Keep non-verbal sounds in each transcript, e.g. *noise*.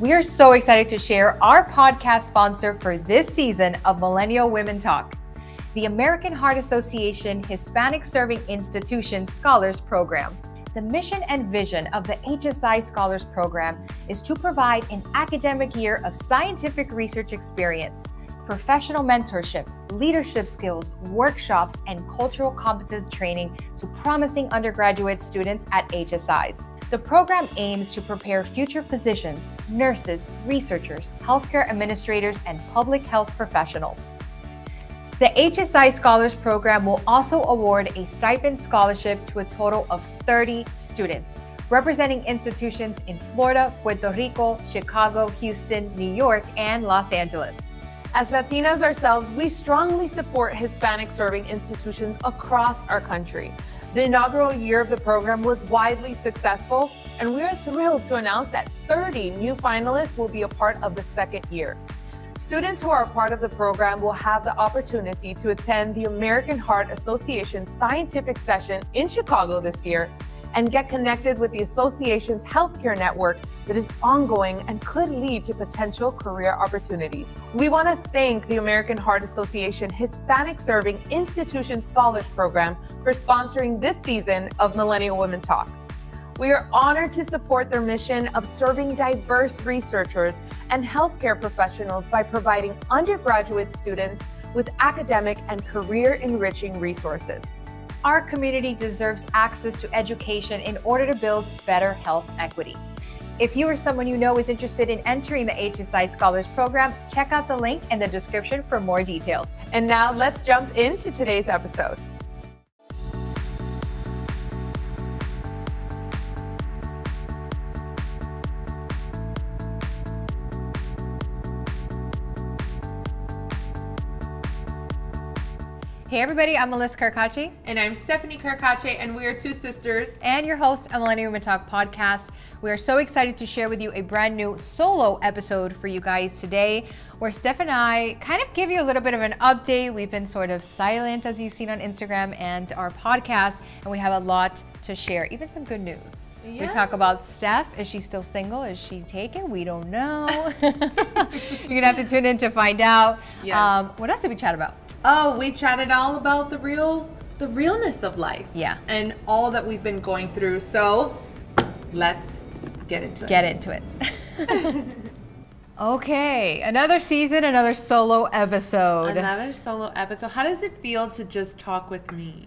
We are so excited to share our podcast sponsor for this season of Millennial Women Talk, the American Heart Association Hispanic Serving Institutions Scholars Program. The mission and vision of the HSI Scholars Program is to provide an academic year of scientific research experience, professional mentorship, leadership skills, workshops, and cultural competence training to promising undergraduate students at HSIs. The program aims to prepare future physicians, nurses, researchers, healthcare administrators, and public health professionals. The HSI Scholars Program will also award a stipend scholarship to a total of 30 students, representing institutions in Florida, Puerto Rico, Chicago, Houston, New York, and Los Angeles. As Latinas ourselves, we strongly support Hispanic serving institutions across our country. The inaugural year of the program was widely successful, and we are thrilled to announce that 30 new finalists will be a part of the second year. Students who are a part of the program will have the opportunity to attend the American Heart Association scientific session in Chicago this year and get connected with the association's healthcare network that is ongoing and could lead to potential career opportunities. We want to thank the American Heart Association Hispanic Serving Institution Scholars Program for sponsoring this season of Millennial Women Talk. We are honored to support their mission of serving diverse researchers and healthcare professionals by providing undergraduate students with academic and career enriching resources. Our community deserves access to education in order to build better health equity. If you or someone you know is interested in entering the HSI Scholars Program, check out the link in the description for more details. And now let's jump into today's episode. Hey everybody, I'm Melissa Carcache. And I'm Stephanie Carcache, and we are two sisters. And your host of Millennial Women Talk podcast. We are so excited to share with you a brand new solo episode for you guys today, where Steph and I kind of give you a little bit of an update. We've been sort of silent, as you've seen on Instagram and our podcast, and we have a lot to share, even some good news. Yeah. We talk about Steph. Is she still single? Is she taken? We don't know. *laughs* You're gonna have to tune in to find out. Yeah. Um, what else did we chat about? Oh, we chatted all about the real the realness of life. Yeah. And all that we've been going through. So let's get into it. Get into it. *laughs* okay. Another season, another solo episode. Another solo episode. How does it feel to just talk with me?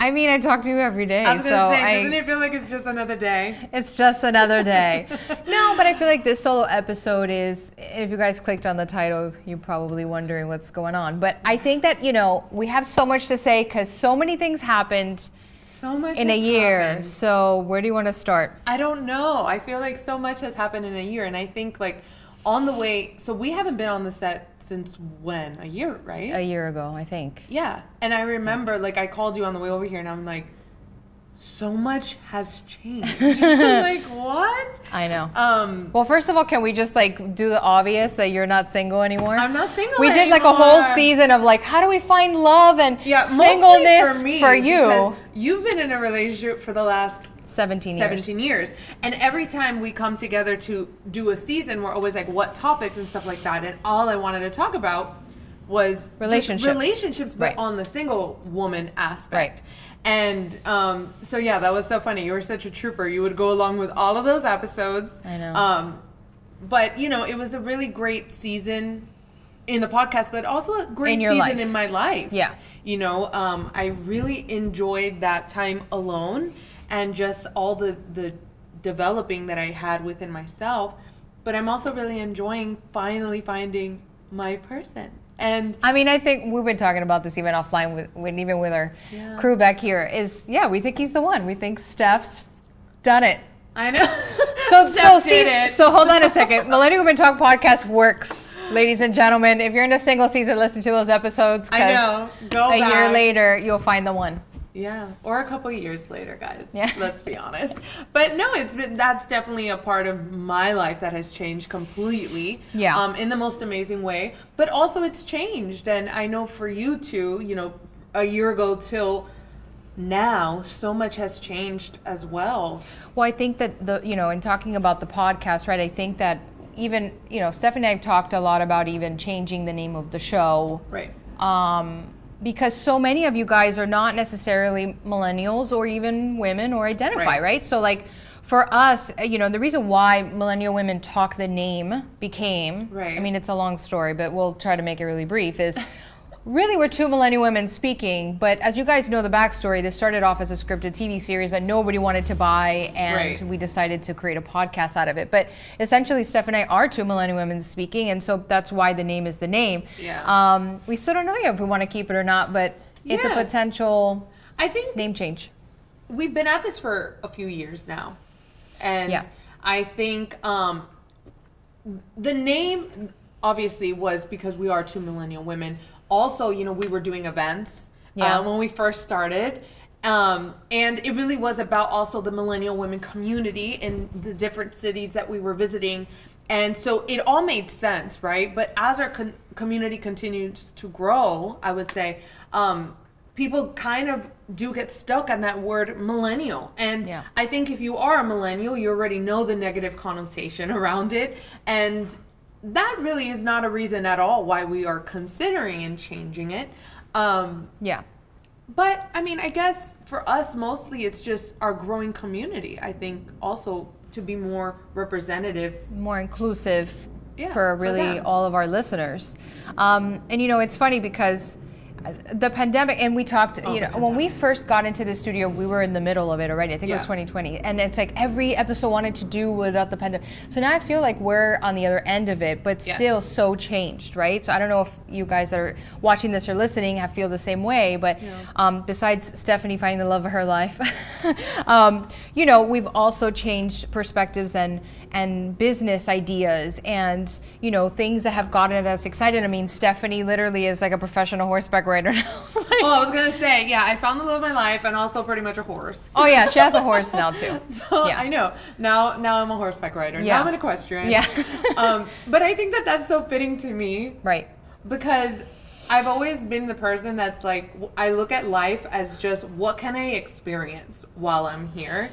I mean, I talk to you every day. I was so say, I, doesn't it feel like it's just another day? It's just another day. *laughs* no, but I feel like this solo episode is. If you guys clicked on the title, you're probably wondering what's going on. But I think that you know we have so much to say because so many things happened. So much in a year. Happened. So where do you want to start? I don't know. I feel like so much has happened in a year, and I think like on the way. So we haven't been on the set since when? A year, right? A year ago, I think. Yeah. And I remember, like, I called you on the way over here, and I'm like, so much has changed. *laughs* *laughs* like, what? I know. Um, well, first of all, can we just like do the obvious that you're not single anymore? I'm not single. We anymore. did like a whole season of like, how do we find love and yeah, singleness for, me, for you? You've been in a relationship for the last 17 years. 17 years. And every time we come together to do a season, we're always like, what topics and stuff like that. And all I wanted to talk about was relationships. Relationships, but right. on the single woman aspect. Right. And um, so, yeah, that was so funny. You were such a trooper. You would go along with all of those episodes. I know. Um, but, you know, it was a really great season in the podcast, but also a great in season life. in my life. Yeah. You know, um, I really enjoyed that time alone and just all the the developing that I had within myself. But I'm also really enjoying finally finding my person. And I mean, I think we've been talking about this even offline with, with even with our yeah. crew back here. Is yeah, we think he's the one. We think Steph's done it. I know. So *laughs* so see, so hold on a second. Millennial Women Talk podcast works, ladies and gentlemen. If you're in a single season, listen to those episodes. I know. Go a back. year later, you'll find the one. Yeah, or a couple years later, guys. Yeah, *laughs* let's be honest. But no, it's been that's definitely a part of my life that has changed completely. Yeah, um, in the most amazing way. But also, it's changed, and I know for you too. You know, a year ago till now so much has changed as well. Well, I think that the you know, in talking about the podcast, right? I think that even you know, Stephanie and I have talked a lot about even changing the name of the show, Right. um, because so many of you guys are not necessarily millennials or even women or identify, Right. right? So like. For us, uh, you know, the reason why Millennial Women Talk the name became, Right. I mean, it's a long story, but we'll try to make it really brief, is really we're two millennial women speaking. But as you guys know the backstory, this started off as a scripted TV series that nobody wanted to buy, and Right. we decided to create a podcast out of it. But essentially, Steph and I are two millennial women speaking, and so that's why the name is the name. Yeah. Um, we still don't know yet if we want to keep it or not, but it's a potential I think name change. we've been at this for a few years now and Yeah. i think um, the name obviously was because we are two millennial women also you know we were doing events Yeah. uh, when we first started um, and it really was about also the millennial women community in the different cities that we were visiting and so it all made sense right but as our con- community continues to grow i would say um, people kind of do get stuck on that word millennial and Yeah. I think if you are a millennial, you already know the negative connotation *laughs* around it. And that really is not a reason at all why we are considering and changing it. Um, Yeah. but I mean, I guess for us, mostly it's just our growing community. I think also to be more representative. more inclusive Yeah, for for really them. all of our listeners. Um, and you know, it's funny because the pandemic, and we talked, Oh, you know, when we first got into the studio, we were in the middle of it already. I think it was 2020. And it's like every episode wanted to do without the pandemic. So now I feel like we're on the other end of it, but still so changed, right? So I don't know if you guys that are watching this or listening have feel the same way, but um, besides Stephanie finding the love of her life, *laughs* um, you know, we've also changed perspectives and and business ideas and you know things that have gotten us excited. I mean, Stephanie literally is like a professional horseback rider now. *laughs* Oh, I was gonna say, yeah, I found the love of my life and also pretty much a horse. oh yeah, she has a *laughs* horse now too. So Yeah. I know now. Now I'm a horseback rider. Yeah. Now I'm an equestrian. Yeah. *laughs* um, but I think that that's so fitting to me Right. because I've always been the person that's like I look at life as just what can I experience while I'm here.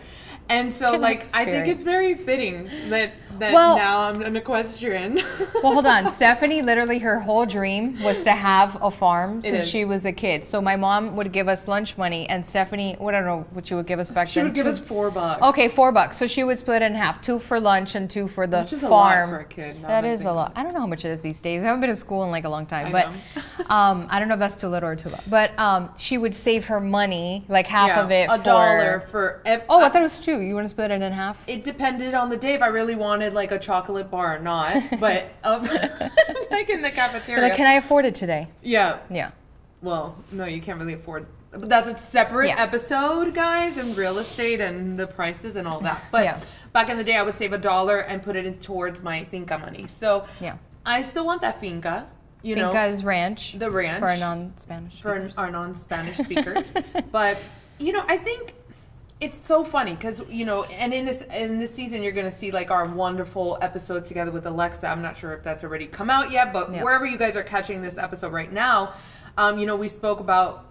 And so like I think it's very fitting that that Well- now I'm an equestrian. *laughs* Well, hold on. Stephanie, literally, her whole dream was to have a farm since she was a kid. So my mom would give us lunch money, and Stephanie, what I don't know what she would give us back she then. would give two- us four bucks. Okay, four bucks. So she would split it in half, two for lunch and two for the Which is a lot farm. for a kid, That is a lot. I don't know how much it is these days. I haven't been to school in like a long time, I but *laughs* um, I don't know if that's too little or too low. But um, she would save her money, like half Yeah, of it for a for dollar for. Ev- Oh, I thought it was two. You want to split it in half? it depended on the day if I really wanted like a chocolate bar or not. *laughs* But um, *laughs* like in the You're cafeteria. like, can I afford it today? Yeah. Yeah. Well, no, you can't really afford. But that's a separate Yeah. episode, guys, and real estate and the prices and all that. But Yeah. back in the day, I would save a dollar and put it in towards my finca money. So Yeah. I still want that finca. You know, Finca's Ranch. the ranch For our non-Spanish for speakers. our non-Spanish *laughs* speakers. but you know, I think it's so funny because you know, and in this in this season, you're going to see like our wonderful episode together with Alexa. I'm not sure if that's already come out yet, but Yeah. wherever you guys are catching this episode right now, um, you know, we spoke about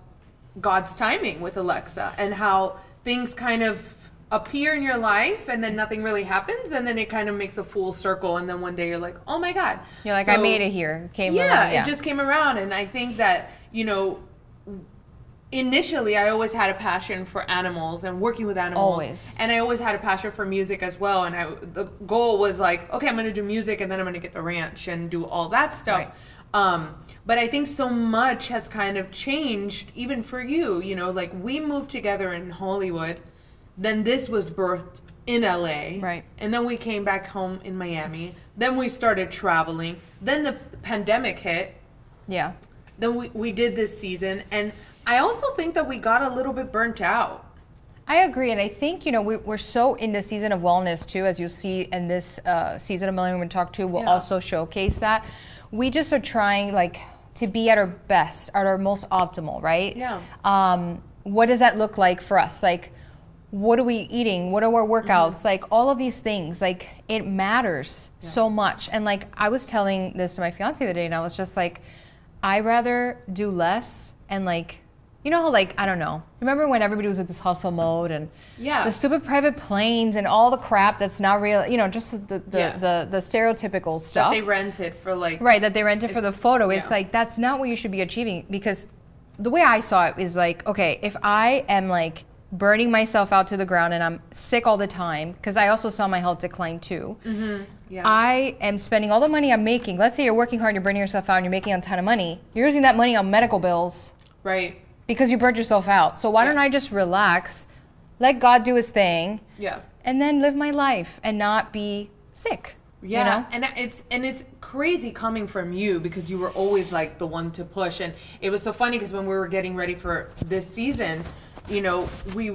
God's timing with Alexa and how things kind of appear in your life and then nothing really happens and then it kind of makes a full circle and then one day you're like oh my god You're like, I made it here. Came yeah, around. Yeah. it just came around, and I think that you know, initially I always had a passion for animals and working with animals. Always. and I always had a passion for music as well. And I, the goal was like, okay, I'm going to do music, and then I'm going to get the ranch and do all that stuff. Right. Um, but I think so much has kind of changed, even for you. You know, like we moved together in Hollywood, then this was birthed in LA, Right. and then we came back home in Miami. Then we started traveling. Then the pandemic hit. yeah. Then we, we did this season. And I also think that we got a little bit burnt out. I agree, and I think you know we, we're so in the season of wellness too, as you'll see in this uh, season of Million Women Talk Two will Yeah. also showcase that. We just are trying like to be at our best, at our most optimal, right? Yeah. Um, what does that look like for us? Like, what are we eating? What are our workouts? Mm-hmm. Like all of these things, like it matters so much. And like I was telling this to my fiance the other day, and I was just like, I rather do less and like you know how like I don't know. Remember when everybody was with this hustle mode and Yeah. the stupid private planes and all the crap that's not real. You know, just the the Yeah. the, the stereotypical stuff That they rented for like right that they rented for the photo. It's yeah. like that's not what you should be achieving because the way I saw it is like okay, if I am like burning myself out to the ground and I'm sick all the time because I also saw my health decline too. Mm-hmm. Yeah. I am spending all the money I'm making. Let's say you're working hard, and you're burning yourself out, and you're making a ton of money. You're using that money on medical bills right. Because you burned yourself out. So why Yeah. don't I just relax, let God do His thing, Yeah. and then live my life and not be sick? Yeah, You know? and it's and it's crazy coming from you because you were always like the one to push, and it was so funny because when we were getting ready for this season, you know, we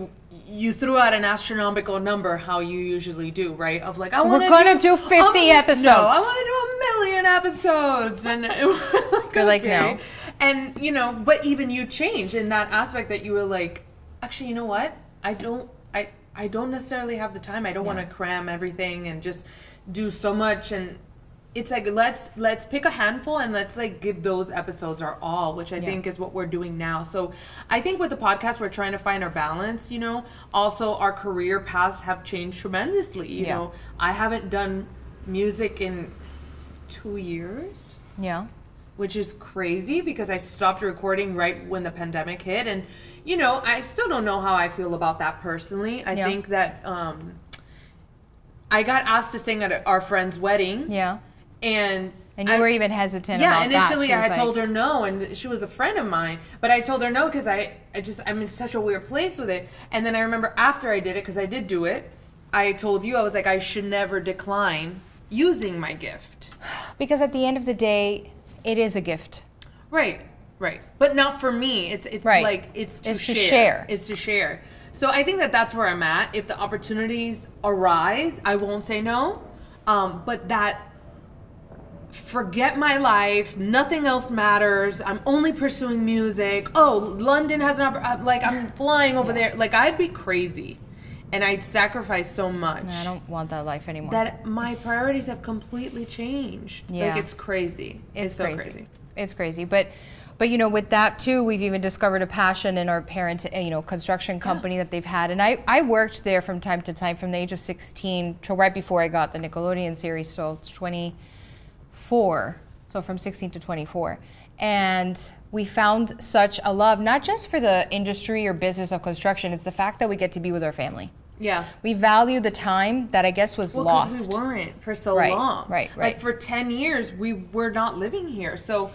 you threw out an astronomical number how you usually do, right? Of like I want to. We're gonna do 50 No, episodes. I want to do a million episodes, and it was like, You're like, no. And you know, but even you changed in that aspect that you were like, actually, you know what? I don't, I, I don't necessarily have the time. I don't want to cram everything and just do so much. And it's like let's let's pick a handful and let's like give those episodes our all, which I Yeah. think is what we're doing now. So I think with the podcast, we're trying to find our balance. You know, also our career paths have changed tremendously. You Yeah. know, I haven't done music in two years Yeah. Which is crazy because I stopped recording right when the pandemic hit. And, you know, I still don't know how I feel about that personally. I Yeah. think that um, I got asked to sing at our friend's wedding. Yeah. And, And you I- were even hesitant yeah, initially I had like- told her no, and she was a friend of mine. But I told her no because I, I just I'm in such a weird place with it. And then I remember after I did it, because I did do it, I told you I was like I should never decline using my gift. *sighs* Because at the end of the day, it is a gift. Right, right. But not for me. It's it's Right. like it's to It's to share. share. It's to share. So I think that that's where I'm at. If the opportunities arise, I won't say no. Um, but that forget my life, nothing else matters. I'm only pursuing music. Oh, London has an oppor- uh, like I'm flying over there. Like I'd be crazy, and I'd sacrifice so much. I don't want that life anymore. that my priorities have completely changed. Yeah. Like it's crazy. it's, It's, so crazy. crazy. It's crazy, but but you know, with that too, we've even discovered a passion in our parents, uh, you know, construction company that they've had, and I I worked there from time to time from the age of 16 till right before I got the Nickelodeon series, so it's 24, so from 16 to 24, and we found such a love not just for the industry or business of construction, it's the fact that we get to be with our family. Yeah. We value the time that I guess was Well, lost. we weren't for so Right, long. right, Like right. for ten years, we were not living here, so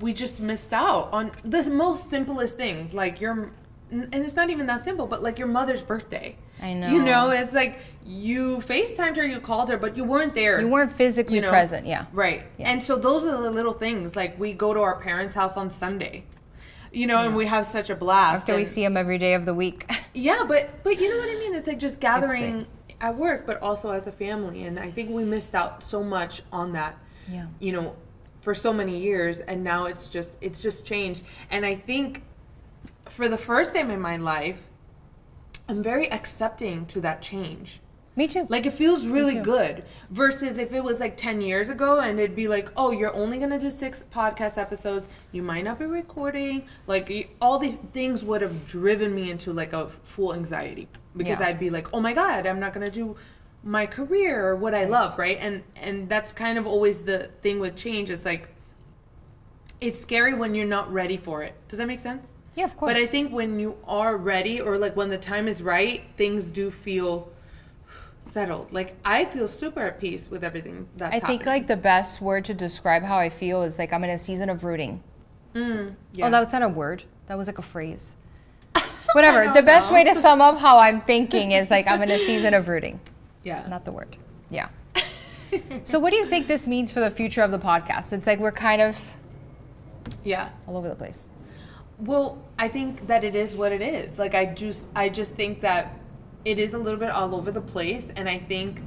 we just missed out on the most simplest things, like your, and it's not even that simple, but like your mother's birthday. I know. You know, it's like you FaceTimed her, you called her, but you weren't there. You weren't physically you know? present, yeah. Right. Yeah. And so those are the little things. Like we go to our parents' house on Sunday. You know, and we have such a blast. After we see them every day of the week. *laughs* yeah, but but you know what I mean? It's like just gathering at work, but also as a family. And I think we missed out so much on that. Yeah. You know, for so many years, and now it's just it's just changed. And I think for the first time in my life, I'm very accepting to that change. Me too. Like it feels really good versus if it was like 10 years ago and it'd be like, "Oh, you're only going to do 6 podcast episodes. You might not be recording." Like all these things would have driven me into like a full anxiety because Yeah. I'd be like, "Oh my god, I'm not going to do my career or what I love," right? And and that's kind of always the thing with change. It's like it's scary when you're not ready for it. Does that make sense? yeah, of course. But I think when you are ready or like when the time is right, things do feel settled. Like I feel super at peace with everything that's I think happening. like the best word to describe how I feel is like I'm in a season of rooting. mm, yeah. Oh, that's not a word. That was like a phrase. *laughs* Whatever. The best know. way to sum up how I'm thinking is like I'm in a season of rooting. *laughs* yeah. Not the word. Yeah. *laughs* so what do you think this means for the future of the podcast? It's like we're kind of yeah. all over the place. Well, I think that it is what it is. Like I just I just think that it is a little bit all over the place and I think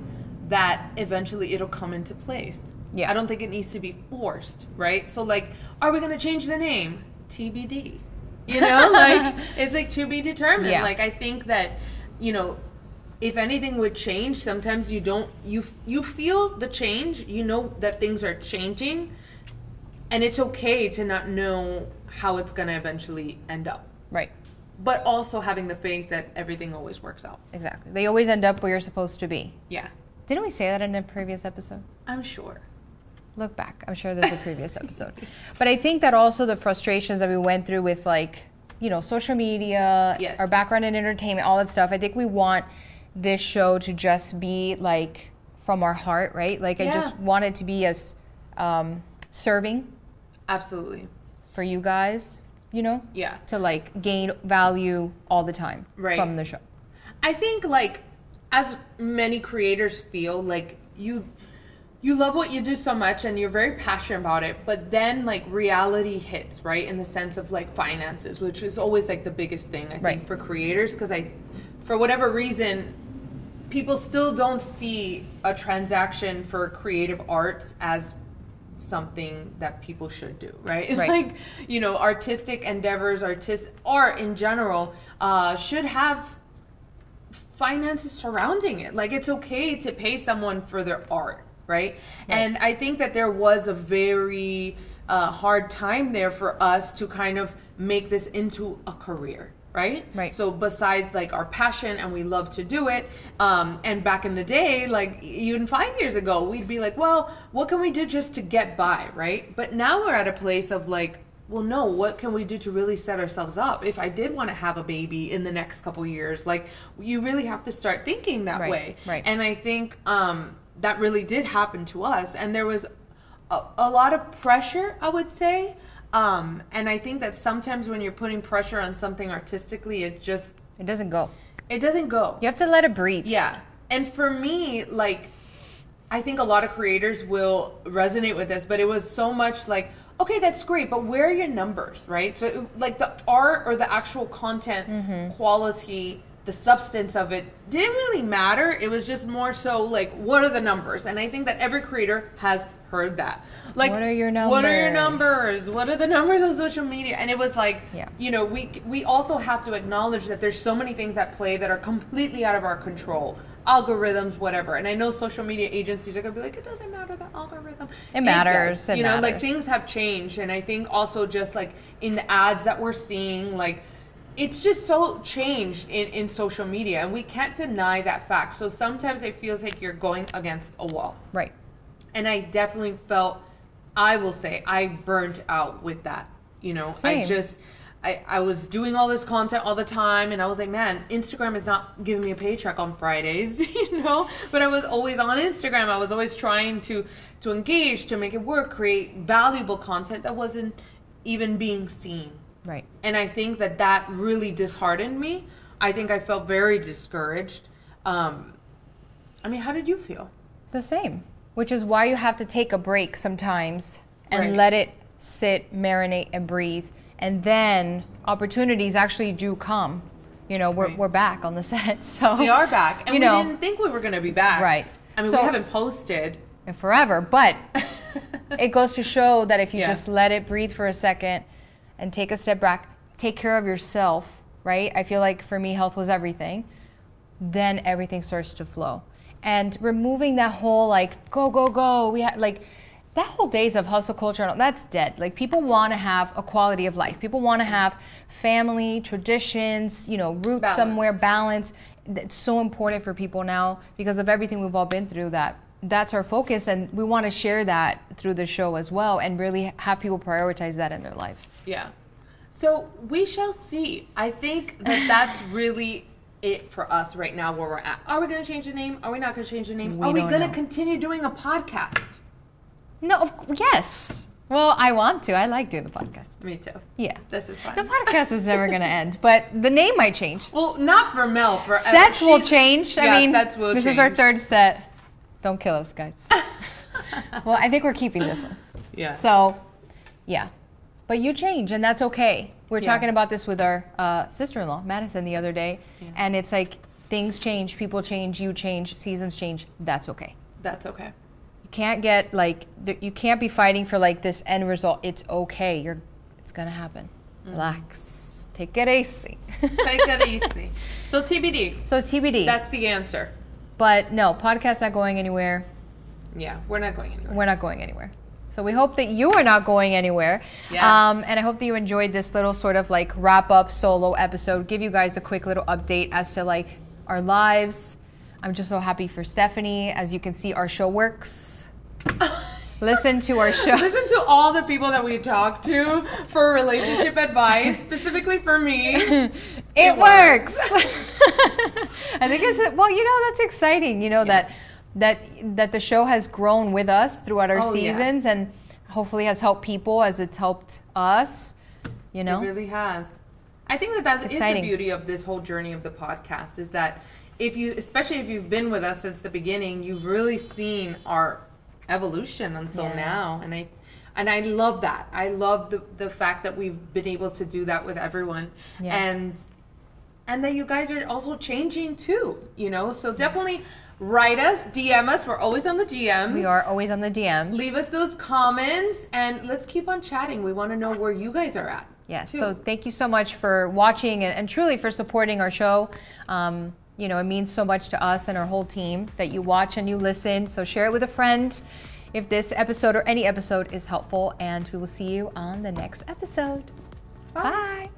that eventually it'll come into place. Yeah. I don't think it needs to be forced, right? So like are we going to change the name? TBD. You know, *laughs* like it's like to be determined. Yeah. Like I think that you know if anything would change, sometimes you don't you you feel the change, you know that things are changing and it's okay to not know how it's going to eventually end up Right. But also having the faith that everything always works out. Exactly. They always end up where you're supposed to be. Yeah, Didn't we say that in a previous episode? I'm sure. Look back. I'm sure there's a previous *laughs* episode. But I think that also the frustrations that we went through with like, you know, social media, Yes. our background in entertainment, all that stuff. I think we want this show to just be like from our heart, right? Like I just want it to be as um, serving Absolutely. for you guys, you know, Yeah. to like gain value all the time Right. from the show. I think like as many creators feel like you you love what you do so much and you're very passionate about it, but then like reality hits, right? In the sense of like finances, which is always like the biggest thing I Right. think for creators because I for whatever reason people still don't see a transaction for creative arts as something that people should do, right? *laughs* Right. like, you know, artistic endeavors, artist art in general, uh, should have finances surrounding it. Like it's okay to pay someone for their art, right? And I think that there was a very uh, hard time there for us to kind of make this into a career. Right? Right. So besides like our passion and we love to do it, um, and back in the day, like even five years ago, we'd be like, well, what can we do just to get by, right? But now we're at a place of like, well, no, what can we do to really set ourselves up? If I did want to have a baby in the next couple years, like you really have to start thinking that Right, way. right. And I think um, that really did happen to us, and there was a, a lot of pressure, I would say. Um, and I think that sometimes when you're putting pressure on something artistically, it just It doesn't go. it doesn't go. You have to let it breathe. Yeah. And for me, like, I think a lot of creators will resonate with this, but it was so much like, okay, that's great, but where are your numbers, right? So, it- like, the art or the actual content quality, the substance of it didn't really matter. It was just more so like, what are the numbers? And I think that every creator has heard that. Like, What are your What are your numbers? numbers? What are the numbers on social media? And it was like, Yeah. you know, we we also have to acknowledge that there's so many things at play that are completely out of our control. Algorithms, whatever. And I know social media agencies are gonna be like, it doesn't matter the algorithm. It matters. does. It you know, like things have changed, and I think also just like in the ads that we're seeing, like it's just so changed in, in social media and we can't deny that fact so sometimes it feels like you're going against a wall Right. And I definitely felt I will say I burnt out with that. You know, I just I, I was doing all this content all the time and I was like, man, Instagram is not giving me a paycheck on Fridays, *laughs* you know? But I was always on Instagram. I was always trying to to engage, to make it work, create valuable content that wasn't even being seen. Right. And I think that that really disheartened me. I think I felt very discouraged. Um, I mean, how did you feel? The same. Which is why you have to take a break sometimes and Right. let it sit, marinate, and breathe. And then opportunities actually do come. You know, we're, Right. we're back on the *laughs* set. So We are back, and you we know, didn't think we were going to be back. Right. I mean, So- we haven't posted. In forever. But *laughs* it goes to show that if you Yeah. just let it breathe for a second and take a step back, take care of yourself, right? I feel like for me, health was everything. Then everything starts to flow. And removing that whole like go go go, we ha- like that whole days of hustle culture, and that's dead. Like people want to have a quality of life. People want to have family, traditions, you know, roots Balance. somewhere, balance. It's so important for people now because of everything we've all been through. That that's our focus, and we want to share that through the show as well, and really have people prioritize that in their life. Yeah. So we shall see. I think that that's really it for us right now where we're at. Are we going to change the name? Are we not going to change the name? We Are we going to continue doing a podcast? No, of, yes. Well, I want to. I like doing the podcast. Me too. Yeah. This is fun. The podcast is never going to end, but the name might change. well, not for Mel. For Sets will change. I Yeah, mean, sets will this is our third set. Don't kill us, guys. *laughs* well, I think we're keeping this one. Yeah. So, yeah. But you change, and that's okay. We are Yeah. talking about this with our uh, sister in law, Madison, the other day. And it's like things change, people change, you change, seasons change. That's okay. That's okay. You can't get like, you can't be fighting for like this end result. It's okay. You're, it's going to happen. Mm-hmm. Relax. Take it easy. Take it easy. *laughs* So TBD. so, TBD. That's the answer. but no, podcast not going anywhere. Yeah, we're not going anywhere. We're not going anywhere. So we hope that you are not going anywhere. Yes. Um, and I hope that you enjoyed this little sort of like wrap up solo episode. Give you guys a quick little update as to like our lives. I'm just so happy for Stephanie. As you can see, our show works. *laughs* Listen to our show. Listen to all the people that we talked to for relationship advice, specifically for me. *laughs* It, It works. works. *laughs* I think it's well, you know, that's exciting. You know that that that the show has grown with us throughout our Oh, yeah. seasons and hopefully has helped people as it's helped us. You know, It really has. I think that that is the beauty of this whole journey of the podcast is that if you, especially if you've been with us since the beginning, you've really seen our evolution until Yeah. now, and I. And I love that. I love the, the fact that we've been able to do that with everyone. Yeah. And and that you guys are also changing too, you know? So definitely write us, DM us. We're always on the DMs. we are always on the DMs. Leave us those comments and let's keep on chatting. We want to know where you guys are at. Yes. too. So thank you so much for watching and, and truly for supporting our show. Um, you know, it means so much to us and our whole team that you watch and you listen. So share it with a friend if this episode or any episode is helpful. And we will see you on the next episode. Bye.